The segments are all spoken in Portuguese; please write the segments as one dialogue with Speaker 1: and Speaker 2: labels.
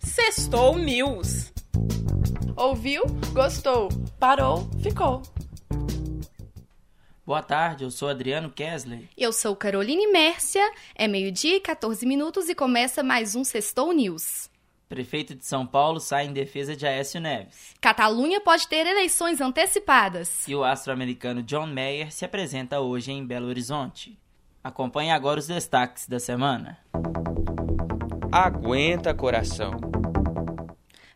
Speaker 1: Sextou News.
Speaker 2: Ouviu? Gostou? Parou? Ficou.
Speaker 3: Boa tarde, eu sou Adriano Kessler.
Speaker 4: Eu sou Caroline Mércia. É meio-dia e 14 minutos e começa mais um Sextou News.
Speaker 3: Prefeito de São Paulo sai em defesa de Aécio Neves.
Speaker 4: Catalunha pode ter eleições antecipadas.
Speaker 3: E o astro-americano John Mayer se apresenta hoje em Belo Horizonte. Acompanhe agora os destaques da semana.
Speaker 5: Aguenta coração.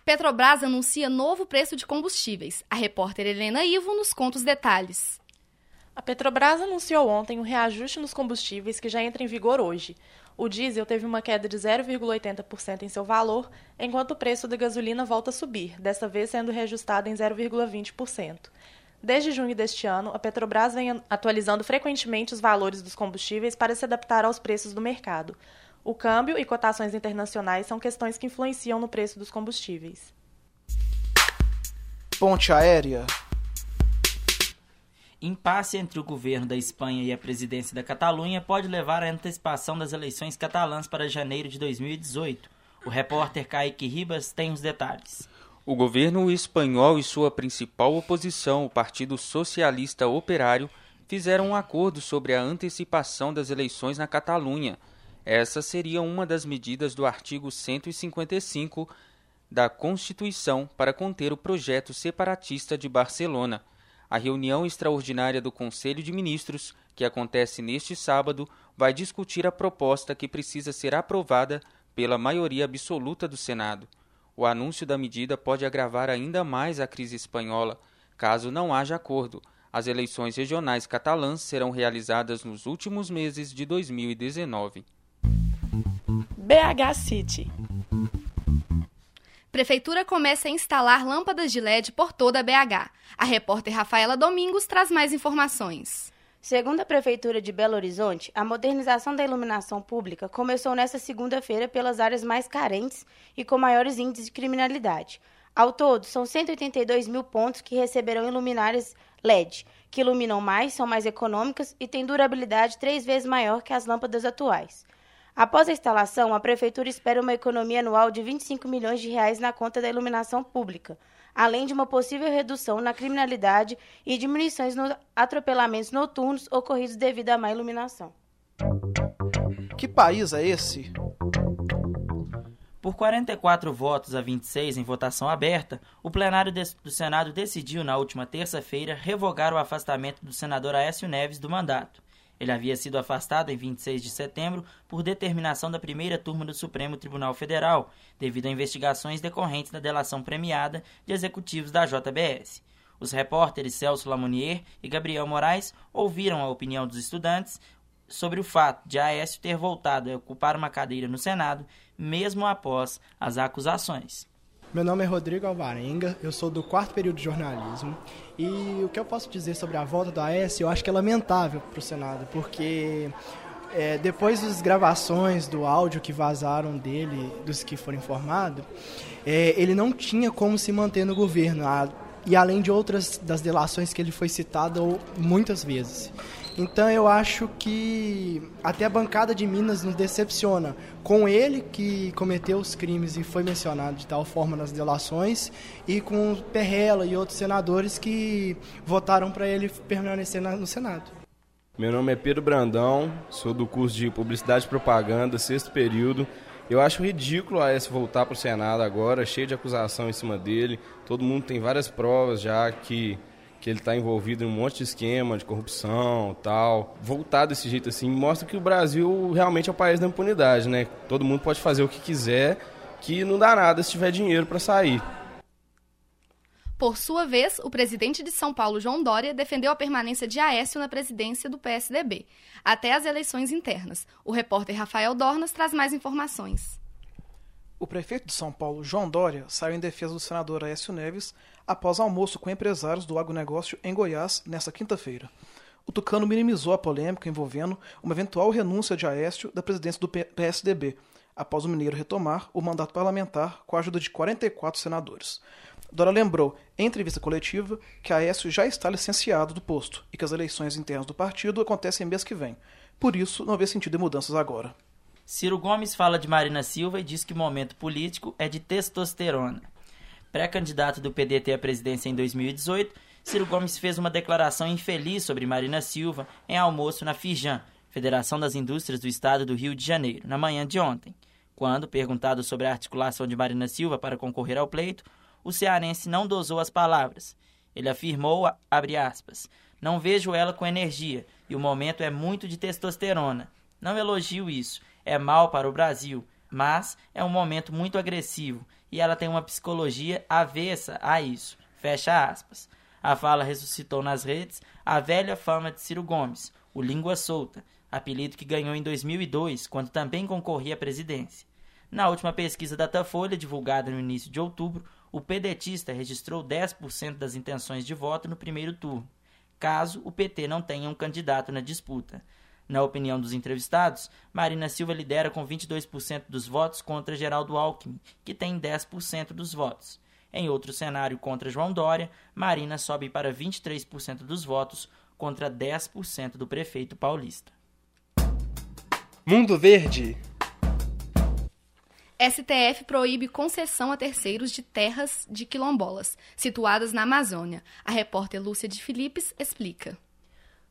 Speaker 4: Petrobras anuncia novo preço de combustíveis. A repórter Helena Ivo nos conta os detalhes.
Speaker 2: A Petrobras anunciou ontem um reajuste nos combustíveis que já entra em vigor hoje. O diesel teve uma queda de 0,80% em seu valor, enquanto o preço da gasolina volta a subir, desta vez sendo reajustado em 0,20%. Desde junho deste ano, a Petrobras vem atualizando frequentemente os valores dos combustíveis para se adaptar aos preços do mercado. O câmbio e cotações internacionais são questões que influenciam no preço dos combustíveis.
Speaker 6: Ponte aérea.
Speaker 3: Impasse entre o governo da Espanha e a presidência da Catalunha pode levar à antecipação das eleições catalãs para janeiro de 2018. O repórter Kaique Ribas tem os detalhes.
Speaker 5: O governo espanhol e sua principal oposição, o Partido Socialista Operário, fizeram um acordo sobre a antecipação das eleições na Catalunha. Essa seria uma das medidas do artigo 155 da Constituição para conter o projeto separatista de Barcelona. A reunião extraordinária do Conselho de Ministros, que acontece neste sábado, vai discutir a proposta que precisa ser aprovada pela maioria absoluta do Senado. O anúncio da medida pode agravar ainda mais a crise espanhola, caso não haja acordo. As eleições regionais catalãs serão realizadas nos últimos meses de 2019.
Speaker 2: BH City.
Speaker 4: Prefeitura começa a instalar lâmpadas de LED por toda a BH. A repórter Rafaela Domingos traz mais informações.
Speaker 7: Segundo a Prefeitura de Belo Horizonte, a modernização da iluminação pública começou nesta segunda-feira pelas áreas mais carentes e com maiores índices de criminalidade. Ao todo, são 182 mil pontos que receberão luminárias LED, que iluminam mais, são mais econômicas e têm durabilidade três vezes maior que as lâmpadas atuais. Após a instalação, a Prefeitura espera uma economia anual de 25 milhões de reais na conta da iluminação pública, além de uma possível redução na criminalidade e diminuições nos atropelamentos noturnos ocorridos devido à má iluminação.
Speaker 6: Que país é esse?
Speaker 3: Por 44 votos a 26 em votação aberta, o plenário do Senado decidiu na última terça-feira revogar o afastamento do senador Aécio Neves do mandato. Ele havia sido afastado em 26 de setembro por determinação da primeira turma do Supremo Tribunal Federal, devido a investigações decorrentes da delação premiada de executivos da JBS. Os repórteres Celso Lamounier e Gabriel Moraes ouviram a opinião dos estudantes sobre o fato de Aécio ter voltado a ocupar uma cadeira no Senado, mesmo após as acusações.
Speaker 8: Meu nome é Rodrigo Alvarenga, eu sou do quarto período de jornalismo e o que eu posso dizer sobre a volta do AS, eu acho que é lamentável para o Senado, porque é, depois das gravações do áudio que vazaram dele, dos que foram informados, é, ele não tinha como se manter no governo, a, e além de outras das delações que ele foi citado muitas vezes. Então eu acho que até a bancada de Minas nos decepciona com ele que cometeu os crimes e foi mencionado de tal forma nas delações e com Perrella e outros senadores que votaram para ele permanecer no Senado.
Speaker 9: Meu nome é Pedro Brandão, sou do curso de Publicidade e Propaganda, sexto período. Eu acho ridículo a S voltar para o Senado agora, cheio de acusação em cima dele. Todo mundo tem várias provas já que que ele está envolvido em um monte de esquema de corrupção tal. Voltar desse jeito assim mostra que o Brasil realmente é o país da impunidade, né? Todo mundo pode fazer o que quiser, que não dá nada se tiver dinheiro para sair.
Speaker 4: Por sua vez, o presidente de São Paulo, João Dória, defendeu a permanência de Aécio na presidência do PSDB, até as eleições internas. O repórter Rafael Dornas traz mais informações.
Speaker 6: O prefeito de São Paulo, João Dória, saiu em defesa do senador Aécio Neves após almoço com empresários do agronegócio em Goiás nesta quinta-feira. O Tucano minimizou a polêmica envolvendo uma eventual renúncia de Aécio da presidência do PSDB, após o mineiro retomar o mandato parlamentar com a ajuda de 44 senadores. Dória lembrou, em entrevista coletiva, que Aécio já está licenciado do posto e que as eleições internas do partido acontecem mês que vem. Por isso, não vê sentido em mudanças agora.
Speaker 3: Ciro Gomes fala de Marina Silva e diz que o momento político é de testosterona. Pré-candidato do PDT à presidência em 2018, Ciro Gomes fez uma declaração infeliz sobre Marina Silva em almoço na Fijan, Federação das Indústrias do Estado do Rio de Janeiro, na manhã de ontem. Quando, perguntado sobre a articulação de Marina Silva para concorrer ao pleito, o cearense não dosou as palavras. Ele afirmou, abre aspas, não vejo ela com energia e o momento é muito de testosterona. Não elogio isso, é mal para o Brasil, mas é um momento muito agressivo e ela tem uma psicologia avessa a isso. Fecha aspas. A fala ressuscitou nas redes a velha fama de Ciro Gomes, o Língua Solta, apelido que ganhou em 2002, quando também concorria à presidência. Na última pesquisa da Datafolha, divulgada no início de outubro, o pedetista registrou 10% das intenções de voto no primeiro turno, caso o PT não tenha um candidato na disputa. Na opinião dos entrevistados, Marina Silva lidera com 22% dos votos contra Geraldo Alckmin, que tem 10% dos votos. Em outro cenário contra João Dória, Marina sobe para 23% dos votos contra 10% do prefeito paulista.
Speaker 10: Mundo Verde.
Speaker 4: STF proíbe concessão a terceiros de terras de quilombolas, situadas na Amazônia. A repórter Lúcia de Filipes explica.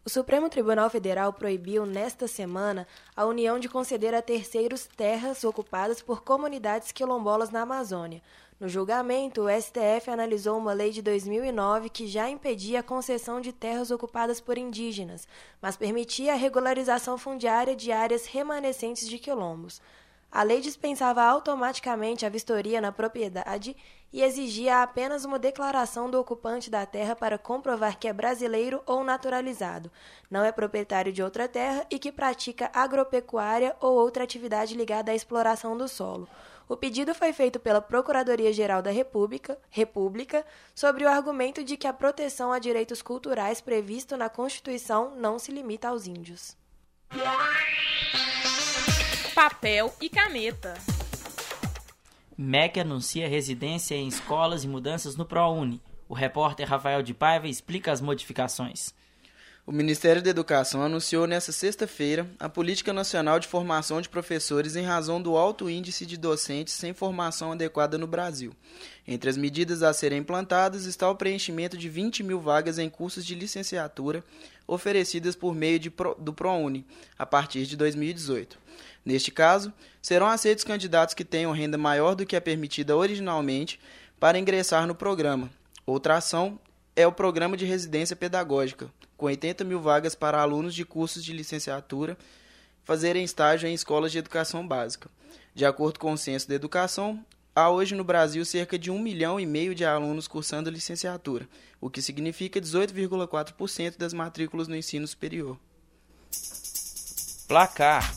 Speaker 11: O Supremo Tribunal Federal proibiu nesta semana a União de conceder a terceiros terras ocupadas por comunidades quilombolas na Amazônia. No julgamento, o STF analisou uma lei de 2009 que já impedia a concessão de terras ocupadas por indígenas, mas permitia a regularização fundiária de áreas remanescentes de quilombos. A lei dispensava automaticamente a vistoria na propriedade e exigia apenas uma declaração do ocupante da terra para comprovar que é brasileiro ou naturalizado, não é proprietário de outra terra e que pratica agropecuária ou outra atividade ligada à exploração do solo. O pedido foi feito pela Procuradoria-Geral da República, República sobre o argumento de que a proteção a direitos culturais previsto na Constituição não se limita aos índios.
Speaker 1: Papel e caneta.
Speaker 3: MEC anuncia residência em escolas e mudanças no ProUni. O repórter Rafael de Paiva explica as modificações.
Speaker 12: O Ministério da Educação anunciou nesta sexta-feira a Política Nacional de Formação de Professores em razão do alto índice de docentes sem formação adequada no Brasil. Entre as medidas a serem implantadas está o preenchimento de 20 mil vagas em cursos de licenciatura oferecidas por meio de, do ProUni a partir de 2018. Neste caso, serão aceitos candidatos que tenham renda maior do que a permitida originalmente para ingressar no programa. Outra ação é o Programa de Residência Pedagógica, com 80 mil vagas para alunos de cursos de licenciatura fazerem estágio em escolas de educação básica. De acordo com o Censo da Educação, há hoje no Brasil cerca de 1 milhão e meio de alunos cursando licenciatura, o que significa 18,4% das matrículas no ensino superior.
Speaker 5: Placar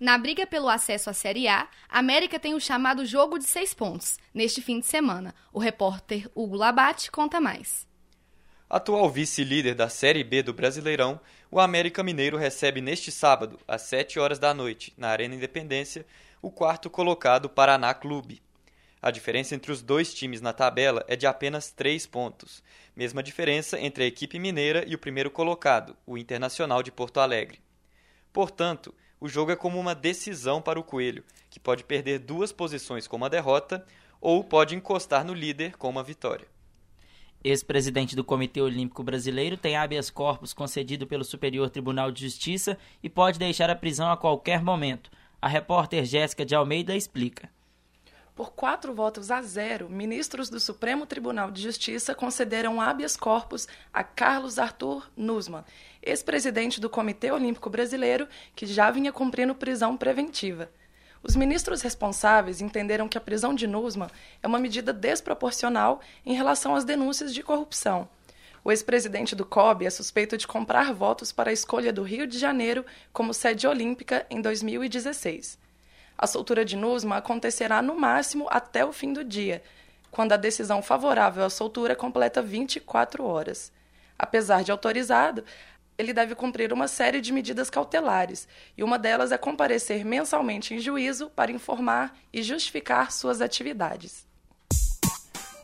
Speaker 4: na briga pelo acesso à Série A, a América tem o chamado jogo de seis pontos, neste fim de semana. O repórter Hugo Labate conta mais.
Speaker 13: Atual vice-líder da Série B do Brasileirão, o América Mineiro recebe neste sábado, às 7 horas da noite, na Arena Independência, o quarto colocado Paraná Clube. A diferença entre os dois times na tabela é de apenas três pontos, mesma diferença entre a equipe mineira e o primeiro colocado, o Internacional de Porto Alegre. Portanto, o jogo é como uma decisão para o Coelho, que pode perder duas posições com uma derrota ou pode encostar no líder com uma vitória.
Speaker 3: Ex-presidente do Comitê Olímpico Brasileiro tem habeas corpus concedido pelo Superior Tribunal de Justiça e pode deixar a prisão a qualquer momento. A repórter Jéssica de Almeida explica.
Speaker 2: Por quatro votos a zero, ministros do Supremo Tribunal de Justiça concederam habeas corpus a Carlos Arthur Nussmann, ex-presidente do Comitê Olímpico Brasileiro, que já vinha cumprindo prisão preventiva. Os ministros responsáveis entenderam que a prisão de Nussmann é uma medida desproporcional em relação às denúncias de corrupção. O ex-presidente do COB é suspeito de comprar votos para a escolha do Rio de Janeiro como sede olímpica em 2016. A soltura de Nusma acontecerá no máximo até o fim do dia, quando a decisão favorável à soltura completa 24 horas. Apesar de autorizado, ele deve cumprir uma série de medidas cautelares, e uma delas é comparecer mensalmente em juízo para informar e justificar suas atividades.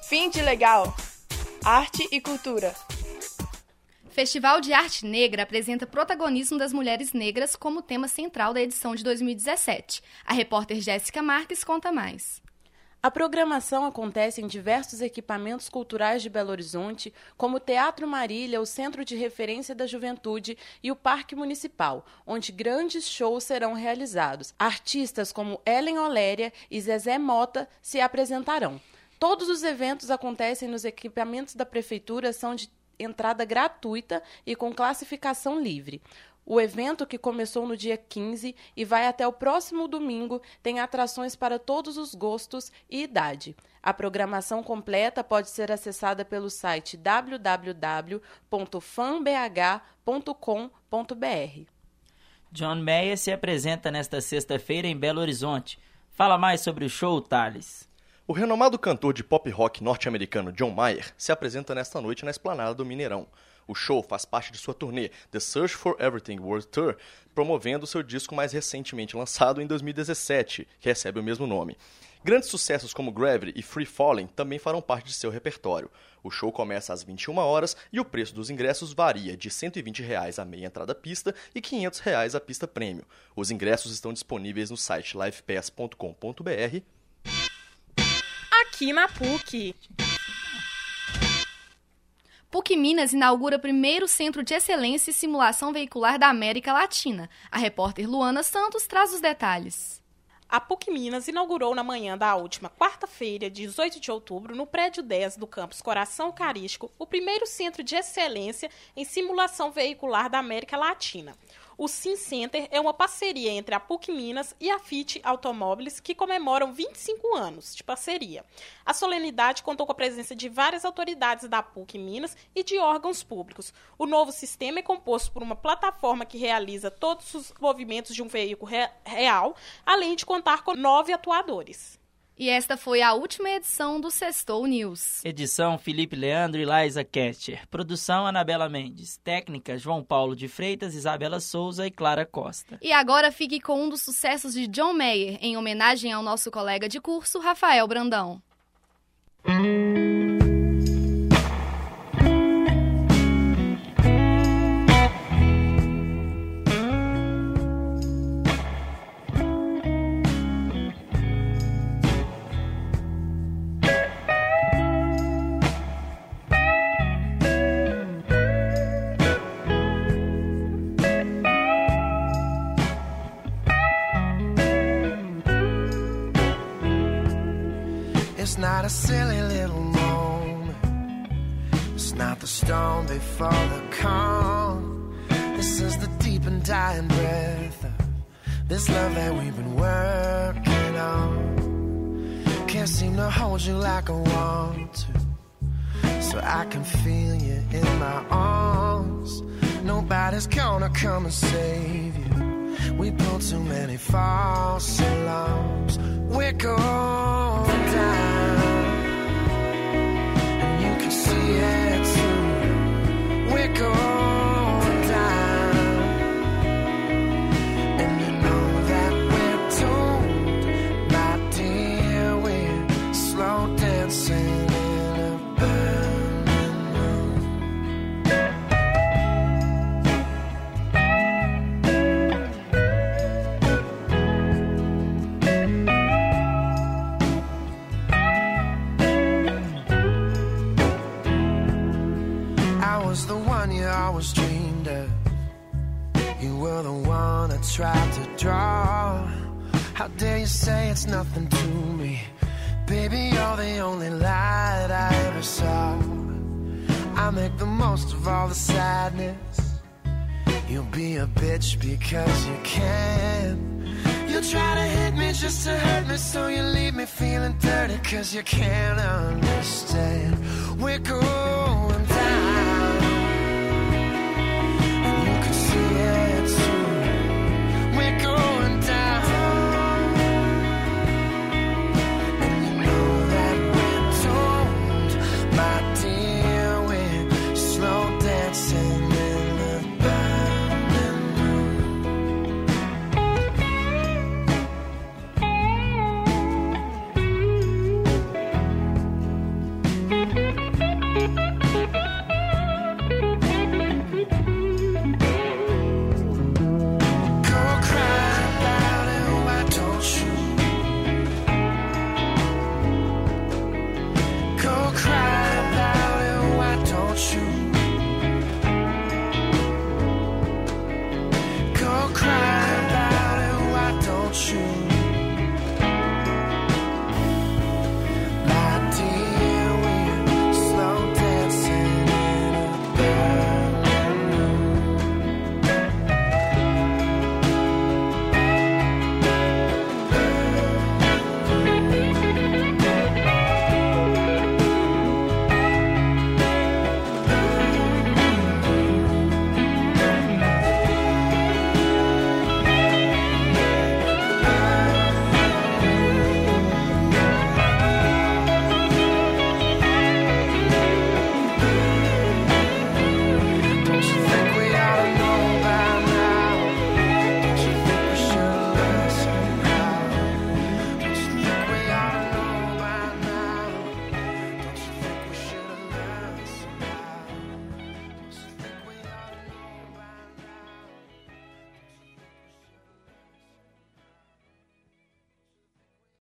Speaker 1: Fim de legal. Arte e cultura.
Speaker 4: Festival de Arte Negra apresenta protagonismo das mulheres negras como tema central da edição de 2017. A repórter Jéssica Marques conta mais.
Speaker 14: A programação acontece em diversos equipamentos culturais de Belo Horizonte, como o Teatro Marília, o Centro de Referência da Juventude e o Parque Municipal, onde grandes shows serão realizados. Artistas como Ellen Oléria e Zezé Mota se apresentarão. Todos os eventos acontecem nos equipamentos da Prefeitura, são de entrada gratuita e com classificação livre. O evento, que começou no dia 15 e vai até o próximo domingo, tem atrações para todos os gostos e idade. A programação completa pode ser acessada pelo site www.fanbh.com.br.
Speaker 3: John Mayer se apresenta nesta sexta-feira em Belo Horizonte. Fala mais sobre o show, Thales.
Speaker 10: O renomado cantor de pop rock norte-americano John Mayer se apresenta nesta noite na esplanada do Mineirão. O show faz parte de sua turnê The Search for Everything World Tour, promovendo seu disco mais recentemente lançado em 2017, que recebe o mesmo nome. Grandes sucessos como Gravity e Free Falling também farão parte de seu repertório. O show começa às 21 horas e o preço dos ingressos varia de 120 reais a meia entrada pista e 500 reais a pista prêmio. Os ingressos estão disponíveis no site livepass.com.br
Speaker 1: aqui na PUC.
Speaker 4: PUC Minas inaugura primeiro centro de excelência e simulação veicular da América Latina. A repórter Luana Santos traz os detalhes.
Speaker 1: A PUC Minas inaugurou na manhã da última quarta-feira, 18 de outubro, no prédio 10 do campus Coração Eucarístico, o primeiro centro de excelência em simulação veicular da América Latina. O Sim Center é uma parceria entre a PUC Minas e a FIT Automóveis, que comemoram 25 anos de parceria. A solenidade contou com a presença de várias autoridades da PUC Minas e de órgãos públicos. O novo sistema é composto por uma plataforma que realiza todos os movimentos de um veículo real, além de contar com nove atuadores.
Speaker 4: E esta foi a última edição do Sextou News.
Speaker 3: Edição Felipe Leandro e Liza Ketcher. Produção Anabela Mendes. Técnica João Paulo de Freitas, Isabela Souza e Clara Costa.
Speaker 4: E agora fique com um dos sucessos de John Mayer, em homenagem ao nosso colega de curso, Rafael Brandão.
Speaker 15: It's not a silly little moment. It's not the storm before the calm. This is the deep and dying breath of this love that we've been working on. Can't seem to hold you like I want to. So I can feel you in my arms. Nobody's gonna come and save you. We built too many false alarms. We're going you say it's nothing to me? Baby, you're the only light I ever saw. I make the most of all the sadness. You'll be a bitch because you can. You try to hit me just to hurt me, so you leave me feeling dirty because you can't understand. We're going